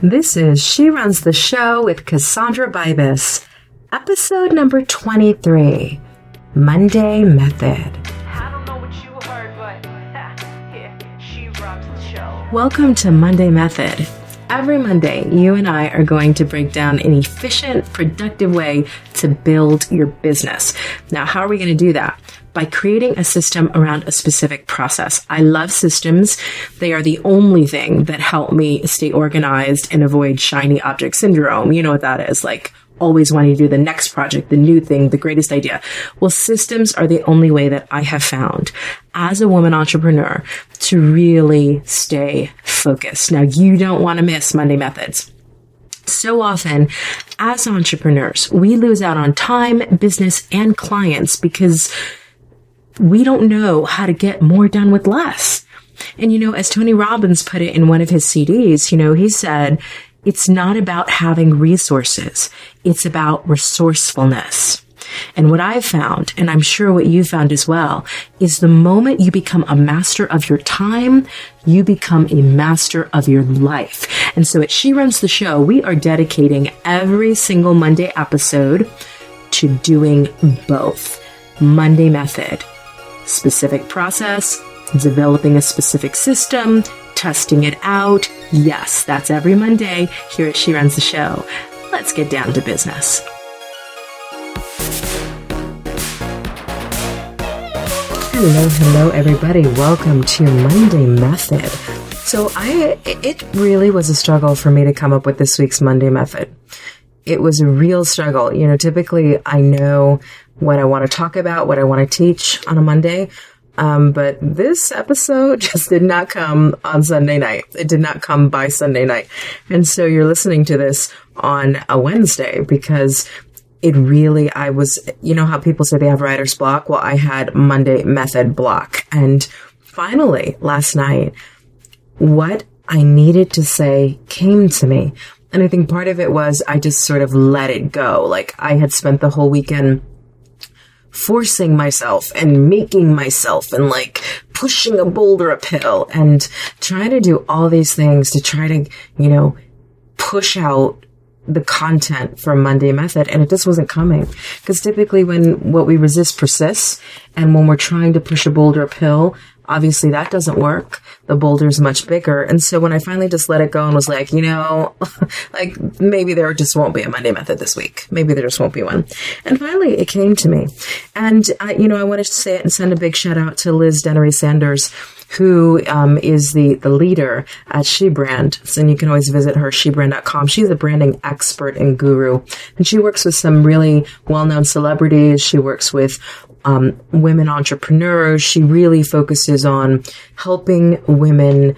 This is She Runs the Show with Cassandra Bibas, episode number 23 Monday Method. I don't know what you heard, but yeah, she runs the show. Welcome to Monday Method. Every Monday, you and I are going to break down an efficient, productive way to build your business. Now, how are we going to do that? By creating a system around a specific process. I love systems. They are the only thing that help me stay organized and avoid shiny object syndrome. You know what that is like always wanting to do the next project, the new thing, the greatest idea. Well, systems are the only way that I have found as a woman entrepreneur to really stay focused. Now, you don't want to miss Monday methods. So often, as entrepreneurs, we lose out on time, business, and clients because we don't know how to get more done with less. And you know, as Tony Robbins put it in one of his CDs, you know, he said, it's not about having resources. It's about resourcefulness. And what I've found, and I'm sure what you've found as well, is the moment you become a master of your time, you become a master of your life. And so at She Runs the Show, we are dedicating every single Monday episode to doing both. Monday Method specific process, developing a specific system, testing it out. Yes, that's every Monday here at She Runs the Show. Let's get down to business. Hello, hello, everybody. Welcome to Monday Method. So I, it really was a struggle for me to come up with this week's Monday Method. It was a real struggle. You know, typically I know what I want to talk about, what I want to teach on a Monday. Um, but this episode just did not come on Sunday night. It did not come by Sunday night. And so you're listening to this on a Wednesday because it really, I was, you know how people say they have writer's block? Well, I had Monday method block. And finally, last night, what I needed to say came to me. And I think part of it was I just sort of let it go. Like I had spent the whole weekend forcing myself and making myself and like pushing a boulder uphill and trying to do all these things to try to, you know, push out the content for Monday Method, and it just wasn't coming. Because typically, when what we resist persists, and when we're trying to push a boulder uphill, obviously that doesn't work. The boulder's much bigger. And so when I finally just let it go and was like, you know, like maybe there just won't be a Monday method this week. Maybe there just won't be one. And finally it came to me. And, I, you know, I wanted to say it and send a big shout out to Liz Dennery Sanders who um, is the, the leader at SheBrand. And you can always visit her, shebrand.com. She's a branding expert and guru. And she works with some really well-known celebrities. She works with um, women entrepreneurs. She really focuses on helping women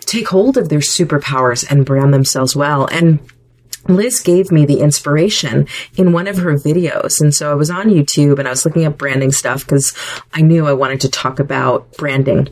take hold of their superpowers and brand themselves well. And Liz gave me the inspiration in one of her videos. And so I was on YouTube and I was looking at branding stuff because I knew I wanted to talk about branding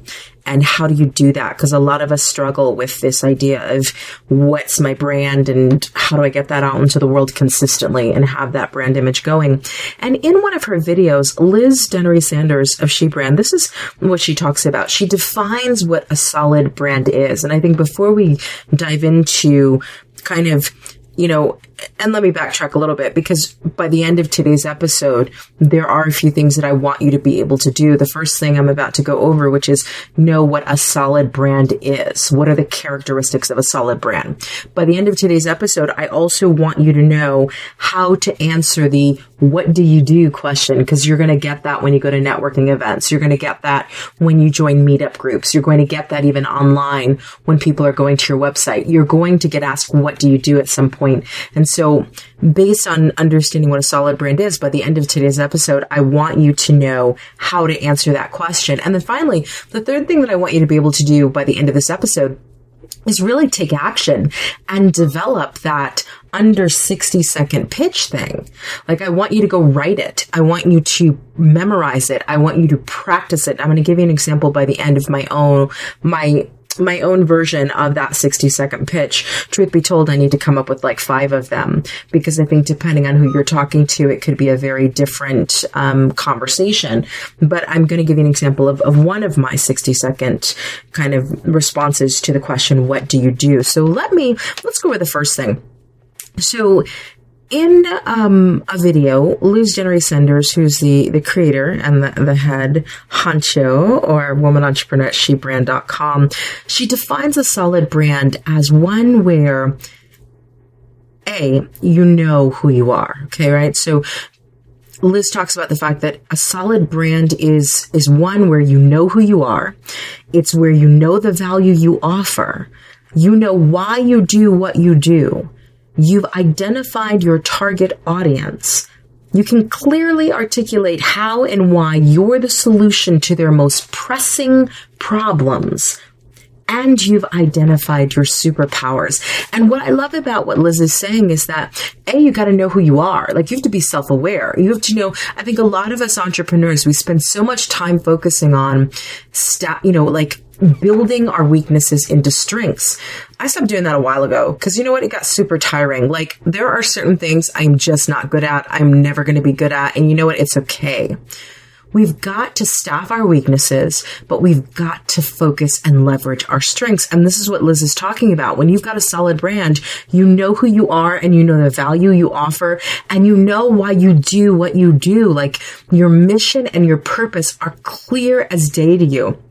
and how do you do that? Because a lot of us struggle with this idea of what's my brand and how do I get that out into the world consistently and have that brand image going. And in one of her videos, Liz Dennery Sanders of She Brand, this is what she talks about. She defines what a solid brand is. And I think before we dive into kind of you know, and let me backtrack a little bit because by the end of today's episode, there are a few things that I want you to be able to do. The first thing I'm about to go over, which is know what a solid brand is. What are the characteristics of a solid brand? By the end of today's episode, I also want you to know how to answer the what do you do question because you're going to get that when you go to networking events. You're going to get that when you join meetup groups. You're going to get that even online when people are going to your website. You're going to get asked, what do you do at some point? And so based on understanding what a solid brand is, by the end of today's episode, I want you to know how to answer that question. And then finally, the third thing that I want you to be able to do by the end of this episode is really take action and develop that under 60 second pitch thing. Like I want you to go write it. I want you to memorize it. I want you to practice it. I'm going to give you an example by the end of my own, my my own version of that 60 second pitch. Truth be told, I need to come up with like five of them because I think depending on who you're talking to, it could be a very different um, conversation. But I'm going to give you an example of, of one of my 60 second kind of responses to the question, what do you do? So let me, let's go with the first thing. So in um, a video, Liz Dennery Sanders, who's the, the creator and the, the head honcho or woman entrepreneur at shebrand.com, she defines a solid brand as one where A, you know who you are. Okay, right? So Liz talks about the fact that a solid brand is is one where you know who you are. It's where you know the value you offer. You know why you do what you do You've identified your target audience. You can clearly articulate how and why you're the solution to their most pressing problems. And you've identified your superpowers. And what I love about what Liz is saying is that, A, you gotta know who you are. Like, you have to be self aware. You have to know, I think a lot of us entrepreneurs, we spend so much time focusing on, sta- you know, like building our weaknesses into strengths. I stopped doing that a while ago because you know what? It got super tiring. Like there are certain things I'm just not good at. I'm never going to be good at. And you know what? It's okay. We've got to staff our weaknesses, but we've got to focus and leverage our strengths. And this is what Liz is talking about. When you've got a solid brand, you know who you are and you know the value you offer and you know why you do what you do. Like your mission and your purpose are clear as day to you.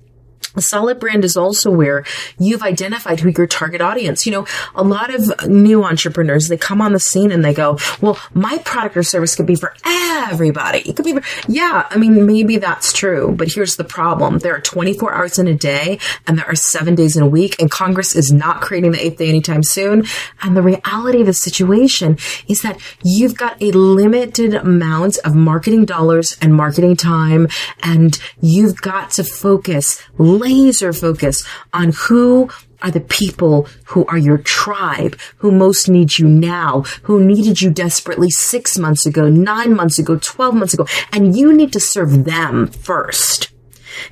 A solid brand is also where you've identified who your target audience. You know, a lot of new entrepreneurs, they come on the scene and they go, well, my product or service could be for everybody. It could be for, yeah, I mean, maybe that's true, but here's the problem. There are 24 hours in a day and there are seven days in a week and Congress is not creating the eighth day anytime soon. And the reality of the situation is that you've got a limited amount of marketing dollars and marketing time and you've got to focus laser focus on who are the people who are your tribe, who most need you now, who needed you desperately six months ago, nine months ago, 12 months ago, and you need to serve them first.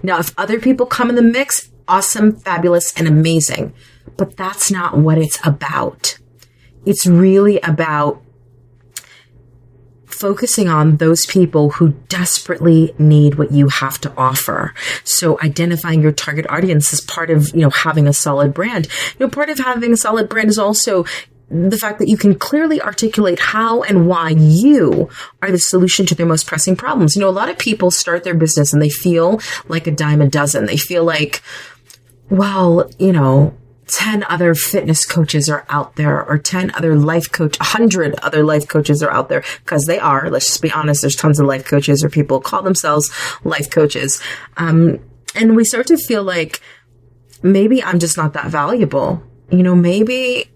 Now, if other people come in the mix, awesome, fabulous, and amazing. But that's not what it's about. It's really about focusing on those people who desperately need what you have to offer. So identifying your target audience is part of, you know, having a solid brand. You know, part of having a solid brand is also the fact that you can clearly articulate how and why you are the solution to their most pressing problems. You know, a lot of people start their business and they feel like a dime a dozen. They feel like, well, you know, 10 other fitness coaches are out there or 10 other life coach 100 other life coaches are out there because they are let's just be honest there's tons of life coaches or people call themselves life coaches um, and we start to feel like maybe i'm just not that valuable you know maybe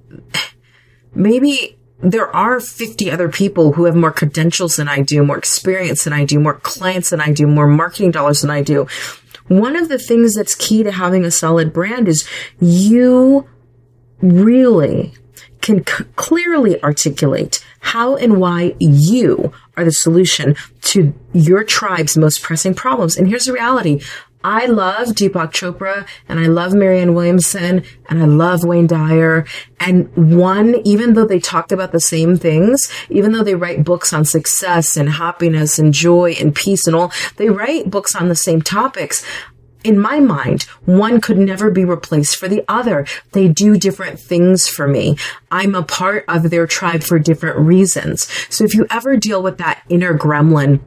maybe there are 50 other people who have more credentials than I do, more experience than I do, more clients than I do, more marketing dollars than I do. One of the things that's key to having a solid brand is you really can c- clearly articulate how and why you are the solution to your tribe's most pressing problems. And here's the reality. I love Deepak Chopra and I love Marianne Williamson and I love Wayne Dyer. And one, even though they talked about the same things, even though they write books on success and happiness and joy and peace and all, they write books on the same topics in my mind, one could never be replaced for the other. They do different things for me. I'm a part of their tribe for different reasons. So if you ever deal with that inner gremlin,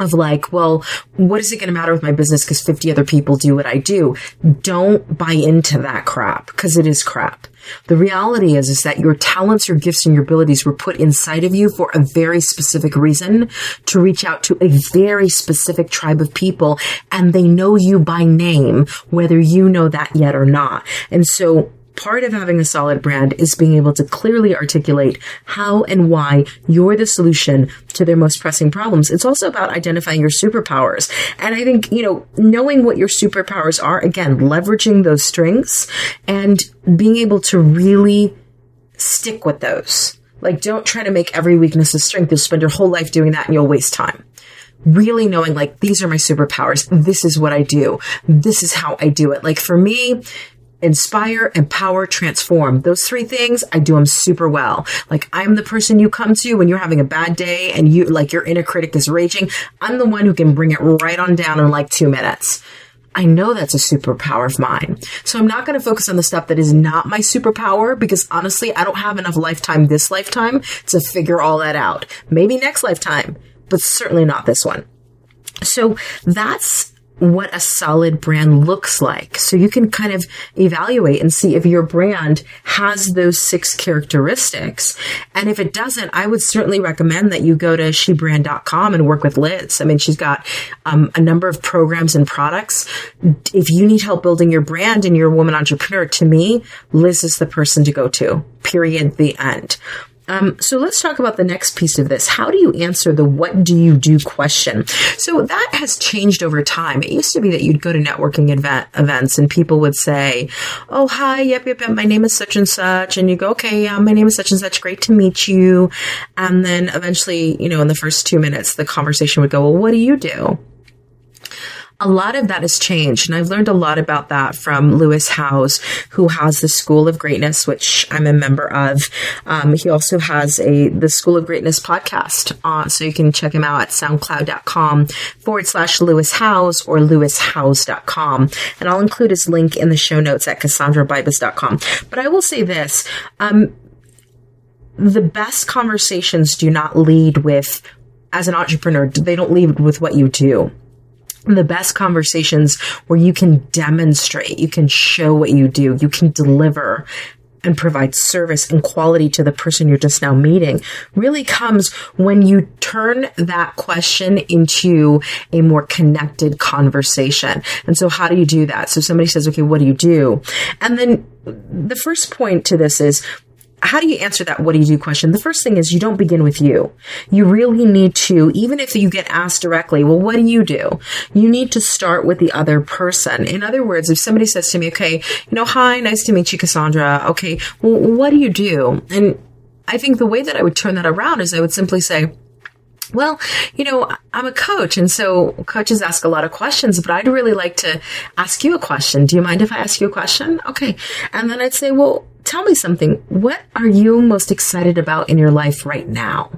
of like, well, what is it going to matter with my business because 50 other people do what I do? Don't buy into that crap because it is crap. The reality is, is that your talents, your gifts, and your abilities were put inside of you for a very specific reason to reach out to a very specific tribe of people and they know you by name, whether you know that yet or not. And so part of having a solid brand is being able to clearly articulate how and why you're the solution to their most pressing problems. It's also about identifying your superpowers. And I think, you know, knowing what your superpowers are, again, leveraging those strengths and being able to really stick with those. Like, don't try to make every weakness a strength. You'll spend your whole life doing that and you'll waste time really knowing like these are my superpowers. This is what I do. This is how I do it. Like for me, inspire, empower, transform. Those three things, I do them super well. Like I'm the person you come to when you're having a bad day and you like your inner critic is raging. I'm the one who can bring it right on down in like two minutes. I know that's a superpower of mine. So I'm not going to focus on the stuff that is not my superpower because honestly, I don't have enough lifetime this lifetime to figure all that out. Maybe next lifetime, but certainly not this one. So that's what a solid brand looks like. So you can kind of evaluate and see if your brand has those six characteristics. And if it doesn't, I would certainly recommend that you go to shebrand.com and work with Liz. I mean, she's got um, a number of programs and products. If you need help building your brand and you're a woman entrepreneur, to me, Liz is the person to go to. Period. The end. Um, so let's talk about the next piece of this. How do you answer the what do you do question? So that has changed over time. It used to be that you'd go to networking event, events and people would say, Oh, hi, yep, yep, yep, my name is such and such. And you go, okay, yeah, my name is such and such. Great to meet you. And then eventually, you know, in the first two minutes, the conversation would go, well, what do you do? A lot of that has changed. And I've learned a lot about that from Lewis Howes, who has the School of Greatness, which I'm a member of. Um, he also has a, the School of Greatness podcast. Uh, so you can check him out at soundcloud.com forward slash Lewis Howes or lewishowes.com. And I'll include his link in the show notes at cassandrabibas.com. But I will say this, um, the best conversations do not lead with, as an entrepreneur, they don't lead with what you do the best conversations where you can demonstrate, you can show what you do, you can deliver and provide service and quality to the person you're just now meeting really comes when you turn that question into a more connected conversation. And so how do you do that? So somebody says, okay, what do you do? And then the first point to this is how do you answer that what do you do question? The first thing is you don't begin with you. You really need to, even if you get asked directly, well, what do you do? You need to start with the other person. In other words, if somebody says to me, okay, you know, hi, nice to meet you, Cassandra. Okay, well, what do you do? And I think the way that I would turn that around is I would simply say, well, you know, I'm a coach, and so coaches ask a lot of questions, but I'd really like to ask you a question. Do you mind if I ask you a question? Okay. And then I'd say, well, tell me something. What are you most excited about in your life right now?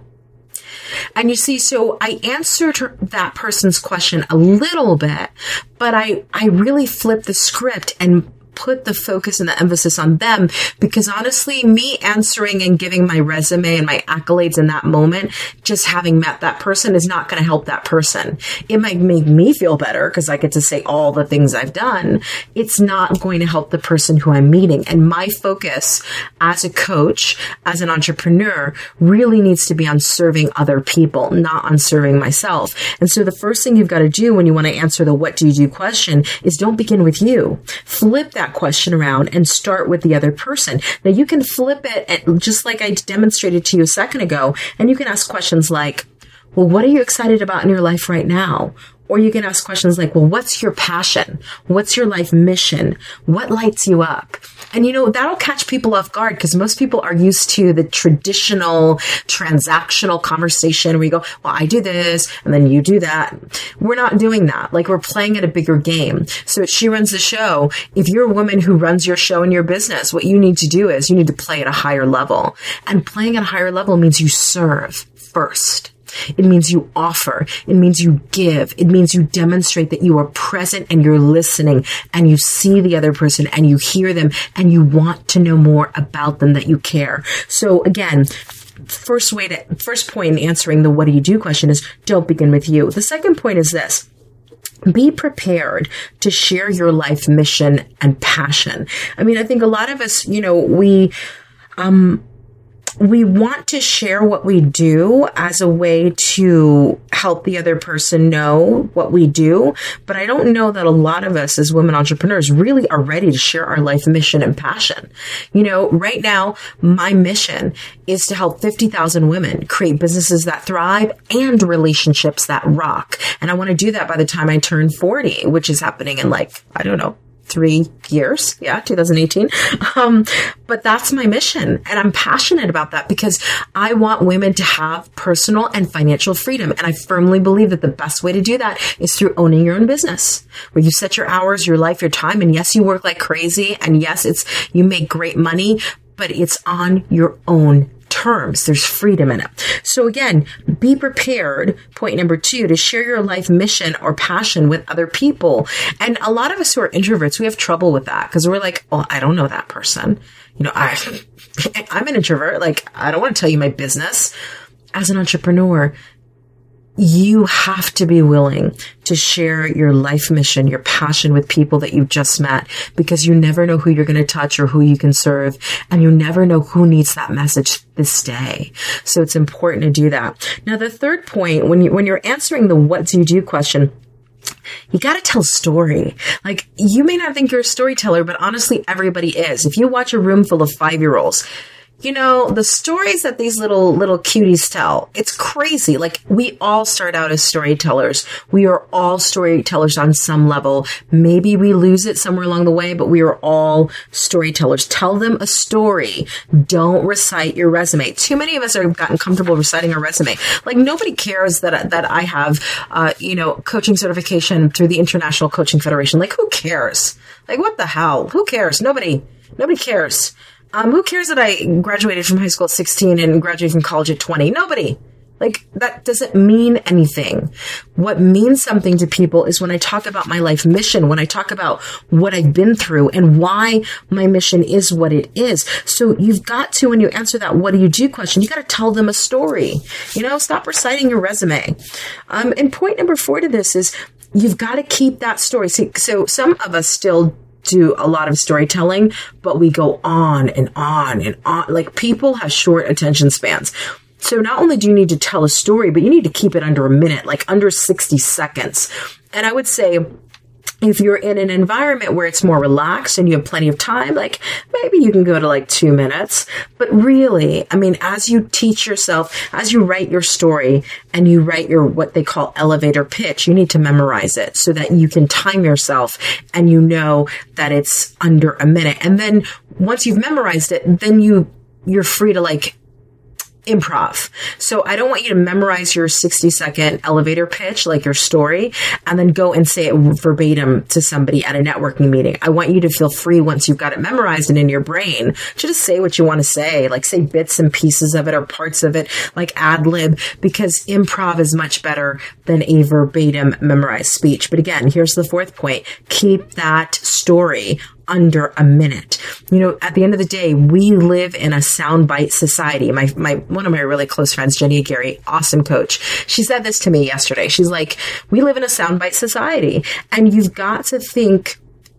And you see, so I answered that person's question a little bit, but I, I really flipped the script and put the focus and the emphasis on them because honestly, me answering and giving my resume and my accolades in that moment, just having met that person is not going to help that person. It might make me feel better because I get to say all the things I've done. It's not going to help the person who I'm meeting. And my focus as a coach, as an entrepreneur really needs to be on serving other people, not on serving myself. And so the first thing you've got to do when you want to answer the what do you do question is don't begin with you. Flip that question around and start with the other person. Now you can flip it and just like I demonstrated to you a second ago, and you can ask questions like, well, what are you excited about in your life right now? Or you can ask questions like, well, what's your passion? What's your life mission? What lights you up? And you know, that'll catch people off guard because most people are used to the traditional transactional conversation where you go, well, I do this and then you do that. We're not doing that. Like we're playing at a bigger game. So she runs the show. If you're a woman who runs your show in your business, what you need to do is you need to play at a higher level. And playing at a higher level means you serve first. It means you offer. It means you give. It means you demonstrate that you are present and you're listening and you see the other person and you hear them and you want to know more about them that you care. So again, first way to, first point in answering the what do you do question is don't begin with you. The second point is this be prepared to share your life mission and passion. I mean, I think a lot of us, you know, we, um, we want to share what we do as a way to help the other person know what we do. But I don't know that a lot of us as women entrepreneurs really are ready to share our life mission and passion. You know, right now, my mission is to help 50,000 women create businesses that thrive and relationships that rock. And I want to do that by the time I turn 40, which is happening in like, I don't know, three years. Yeah, 2018. Um, but that's my mission. And I'm passionate about that because I want women to have personal and financial freedom. And I firmly believe that the best way to do that is through owning your own business where you set your hours, your life, your time. And yes, you work like crazy. And yes, it's, you make great money, but it's on your own terms. There's freedom in it. So again, be prepared. Point number two, to share your life mission or passion with other people. And a lot of us who are introverts, we have trouble with that because we're like, well, I don't know that person. You know, I, I'm an introvert. Like, I don't want to tell you my business. As an entrepreneur, you have to be willing to share your life mission, your passion with people that you've just met because you never know who you're going to touch or who you can serve. And you never know who needs that message this day. So it's important to do that. Now, the third point, when you, when you're answering the what do you do question, you got to tell story. Like you may not think you're a storyteller, but honestly, everybody is. If you watch a room full of five year olds, you know, the stories that these little, little cuties tell, it's crazy. Like we all start out as storytellers. We are all storytellers on some level. Maybe we lose it somewhere along the way, but we are all storytellers. Tell them a story. Don't recite your resume. Too many of us have gotten comfortable reciting our resume. Like nobody cares that, that I have, uh, you know, coaching certification through the International Coaching Federation. Like who cares? Like what the hell? Who cares? Nobody, nobody cares. Um, who cares that I graduated from high school at 16 and graduated from college at 20? Nobody. Like, that doesn't mean anything. What means something to people is when I talk about my life mission, when I talk about what I've been through and why my mission is what it is. So you've got to, when you answer that, what do you do question, you got to tell them a story. You know, stop reciting your resume. Um, and point number four to this is you've got to keep that story. See, so some of us still do a lot of storytelling, but we go on and on and on. Like people have short attention spans. So not only do you need to tell a story, but you need to keep it under a minute, like under 60 seconds. And I would say if you're in an environment where it's more relaxed and you have plenty of time, like maybe you can go to like two minutes. But really, I mean, as you teach yourself, as you write your story and you write your what they call elevator pitch, you need to memorize it so that you can time yourself and you know that it's under a minute. And then once you've memorized it, then you you're free to like improv. So I don't want you to memorize your 60 second elevator pitch, like your story, and then go and say it verbatim to somebody at a networking meeting. I want you to feel free once you've got it memorized and in your brain to just say what you want to say, like say bits and pieces of it or parts of it, like ad lib, because improv is much better than a verbatim memorized speech. But again, here's the fourth point. Keep that story under a minute. You know, at the end of the day, we live in a soundbite society. My, my, one of my really close friends, Jenny Aguirre, awesome coach. She said this to me yesterday. She's like, we live in a soundbite society and you've got to think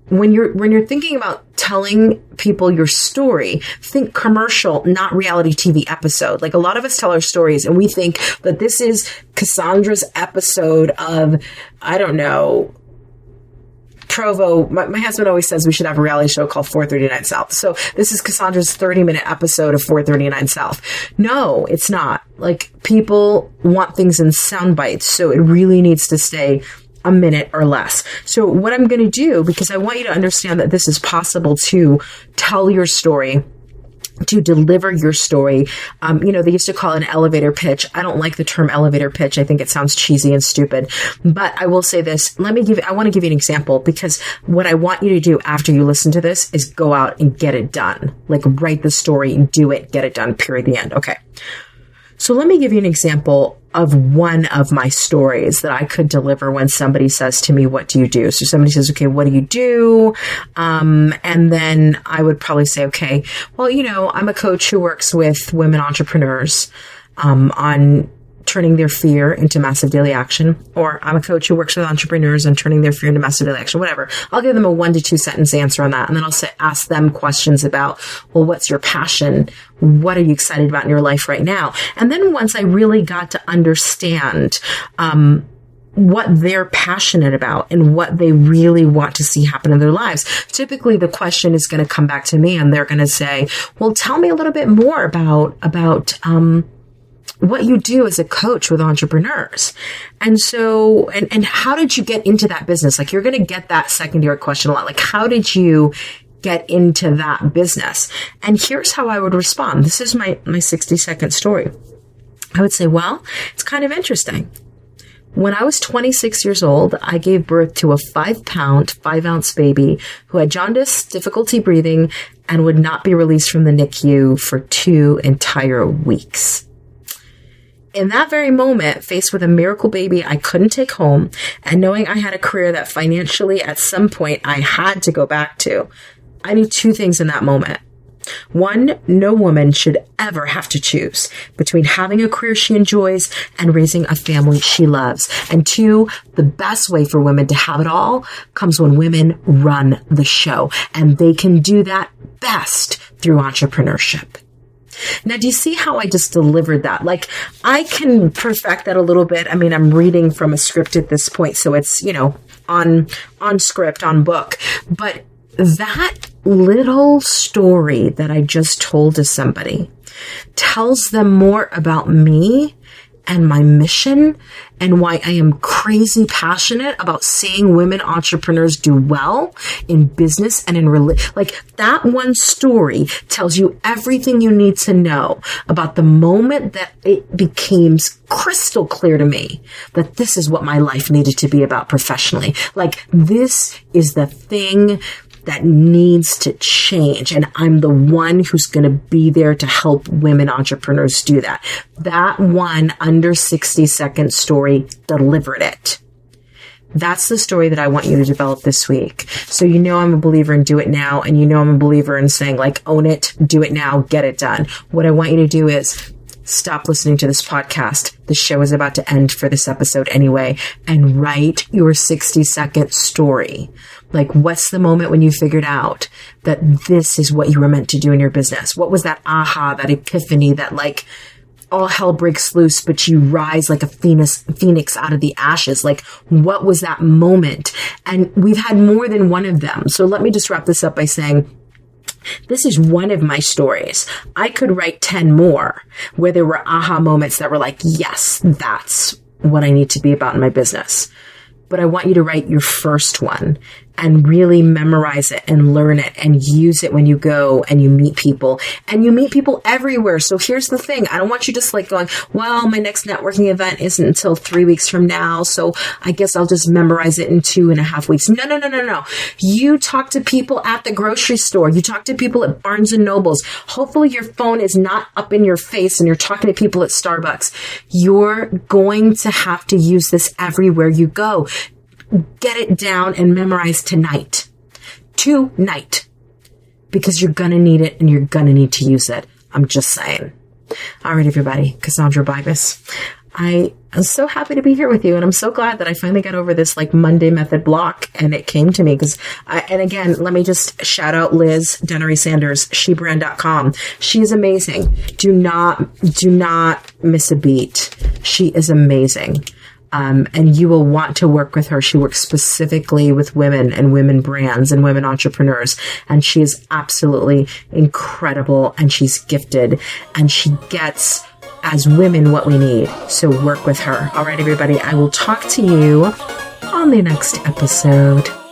when you're when you're thinking about telling people your story think commercial not reality tv episode like a lot of us tell our stories and we think that this is cassandra's episode of i don't know Provo, my, my, husband always says we should have a reality show called 439 South. So this is Cassandra's 30 minute episode of 439 South. No, it's not. Like people want things in sound bites. So it really needs to stay a minute or less. So what I'm going to do, because I want you to understand that this is possible to tell your story to deliver your story. Um, you know, they used to call it an elevator pitch. I don't like the term elevator pitch. I think it sounds cheesy and stupid. But I will say this. Let me give, I want to give you an example because what I want you to do after you listen to this is go out and get it done. Like write the story, do it, get it done, period, the end. Okay. So let me give you an example of one of my stories that I could deliver when somebody says to me, what do you do? So somebody says, okay, what do you do? Um, and then I would probably say, okay, well, you know, I'm a coach who works with women entrepreneurs, um, on turning their fear into massive daily action, or I'm a coach who works with entrepreneurs and turning their fear into massive daily action, whatever. I'll give them a one to two sentence answer on that. And then I'll say, ask them questions about, well, what's your passion? What are you excited about in your life right now? And then once I really got to understand, um, what they're passionate about and what they really want to see happen in their lives. Typically the question is going to come back to me and they're going to say, well, tell me a little bit more about, about, um, what you do as a coach with entrepreneurs. And so, and, and how did you get into that business? Like you're going to get that secondary question a lot. Like how did you get into that business? And here's how I would respond. This is my, my 60 second story. I would say, well, it's kind of interesting. When I was 26 years old, I gave birth to a five pound, five ounce baby who had jaundice, difficulty breathing, and would not be released from the NICU for two entire weeks. In that very moment, faced with a miracle baby I couldn't take home, and knowing I had a career that financially at some point I had to go back to, I knew two things in that moment. One, no woman should ever have to choose between having a career she enjoys and raising a family she loves. And two, the best way for women to have it all comes when women run the show. And they can do that best through entrepreneurship. Now, do you see how I just delivered that? Like, I can perfect that a little bit. I mean, I'm reading from a script at this point, so it's, you know, on, on script, on book. But that little story that I just told to somebody tells them more about me and my mission and why I am crazy passionate about seeing women entrepreneurs do well in business and in rela- like that one story tells you everything you need to know about the moment that it became crystal clear to me that this is what my life needed to be about professionally. Like this is the thing that needs to change. And I'm the one who's going to be there to help women entrepreneurs do that. That one under 60 second story delivered it. That's the story that I want you to develop this week. So you know I'm a believer in do it now and you know I'm a believer in saying like own it, do it now, get it done. What I want you to do is stop listening to this podcast. The show is about to end for this episode anyway and write your 60 second story. Like, what's the moment when you figured out that this is what you were meant to do in your business? What was that aha, that epiphany, that like, all hell breaks loose, but you rise like a phoenix, phoenix out of the ashes. Like, what was that moment? And we've had more than one of them. So let me just wrap this up by saying, this is one of my stories. I could write 10 more where there were aha moments that were like, yes, that's what I need to be about in my business. But I want you to write your first one and really memorize it and learn it and use it when you go and you meet people and you meet people everywhere. So here's the thing. I don't want you just like going, well, my next networking event isn't until three weeks from now. So I guess I'll just memorize it in two and a half weeks. No, no, no, no, no. You talk to people at the grocery store. You talk to people at Barnes and Nobles. Hopefully your phone is not up in your face and you're talking to people at Starbucks. You're going to have to use this everywhere you go get it down and memorize tonight. Tonight. Because you're gonna need it and you're gonna need to use it. I'm just saying. All right, everybody. Cassandra Bibas. I am so happy to be here with you. And I'm so glad that I finally got over this like Monday method block and it came to me because and again, let me just shout out Liz Dennery Sanders, shebrand.com. She is amazing. Do not, do not miss a beat. She is amazing. Um, and you will want to work with her. She works specifically with women and women brands and women entrepreneurs. And she is absolutely incredible and she's gifted and she gets as women what we need. So work with her. All right, everybody. I will talk to you on the next episode.